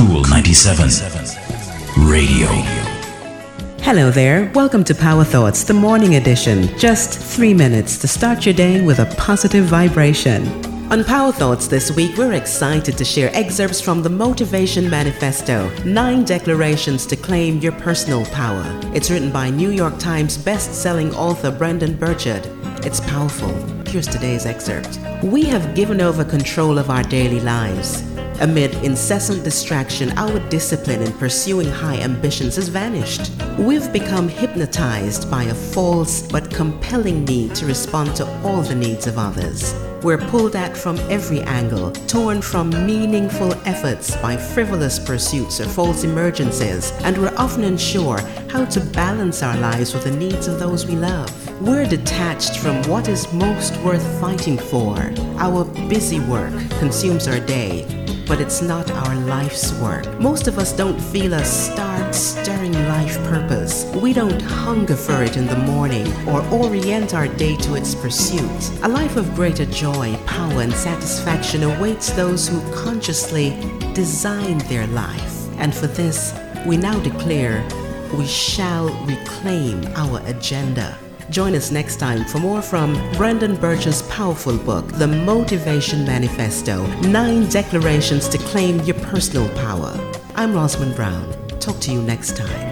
Kool 97 Radio. Hello there. Welcome to Power Thoughts, the morning edition. Just three minutes to start your day with a positive vibration. On Power Thoughts this week, we're excited to share excerpts from the Motivation Manifesto Nine Declarations to Claim Your Personal Power. It's written by New York Times best-selling author Brendon Burchard. It's powerful. Here's today's excerpt. We have given over control of our daily lives. Amid incessant distraction, our discipline in pursuing high ambitions has vanished. We've become hypnotized by a false but compelling need to respond to all the needs of others. We're pulled at from every angle, torn from meaningful efforts by frivolous pursuits or false emergencies, and we're often unsure how to balance our lives with the needs of those we love. We're detached from what is most worth fighting for. Our busy work consumes our day, but it's not our life's work. Most of us don't feel a start stirring life purpose. We don't hunger for it in the morning or orient our day to its pursuit. A life of greater joy, power, and satisfaction awaits those who consciously design their life. And for this, we now declare we shall reclaim our agenda. Join us next time for more from Brendon Burchard's powerful book, The Motivation Manifesto Nine Declarations to Claim Your Personal Power. I'm Rosamond Brown. Talk to you next time.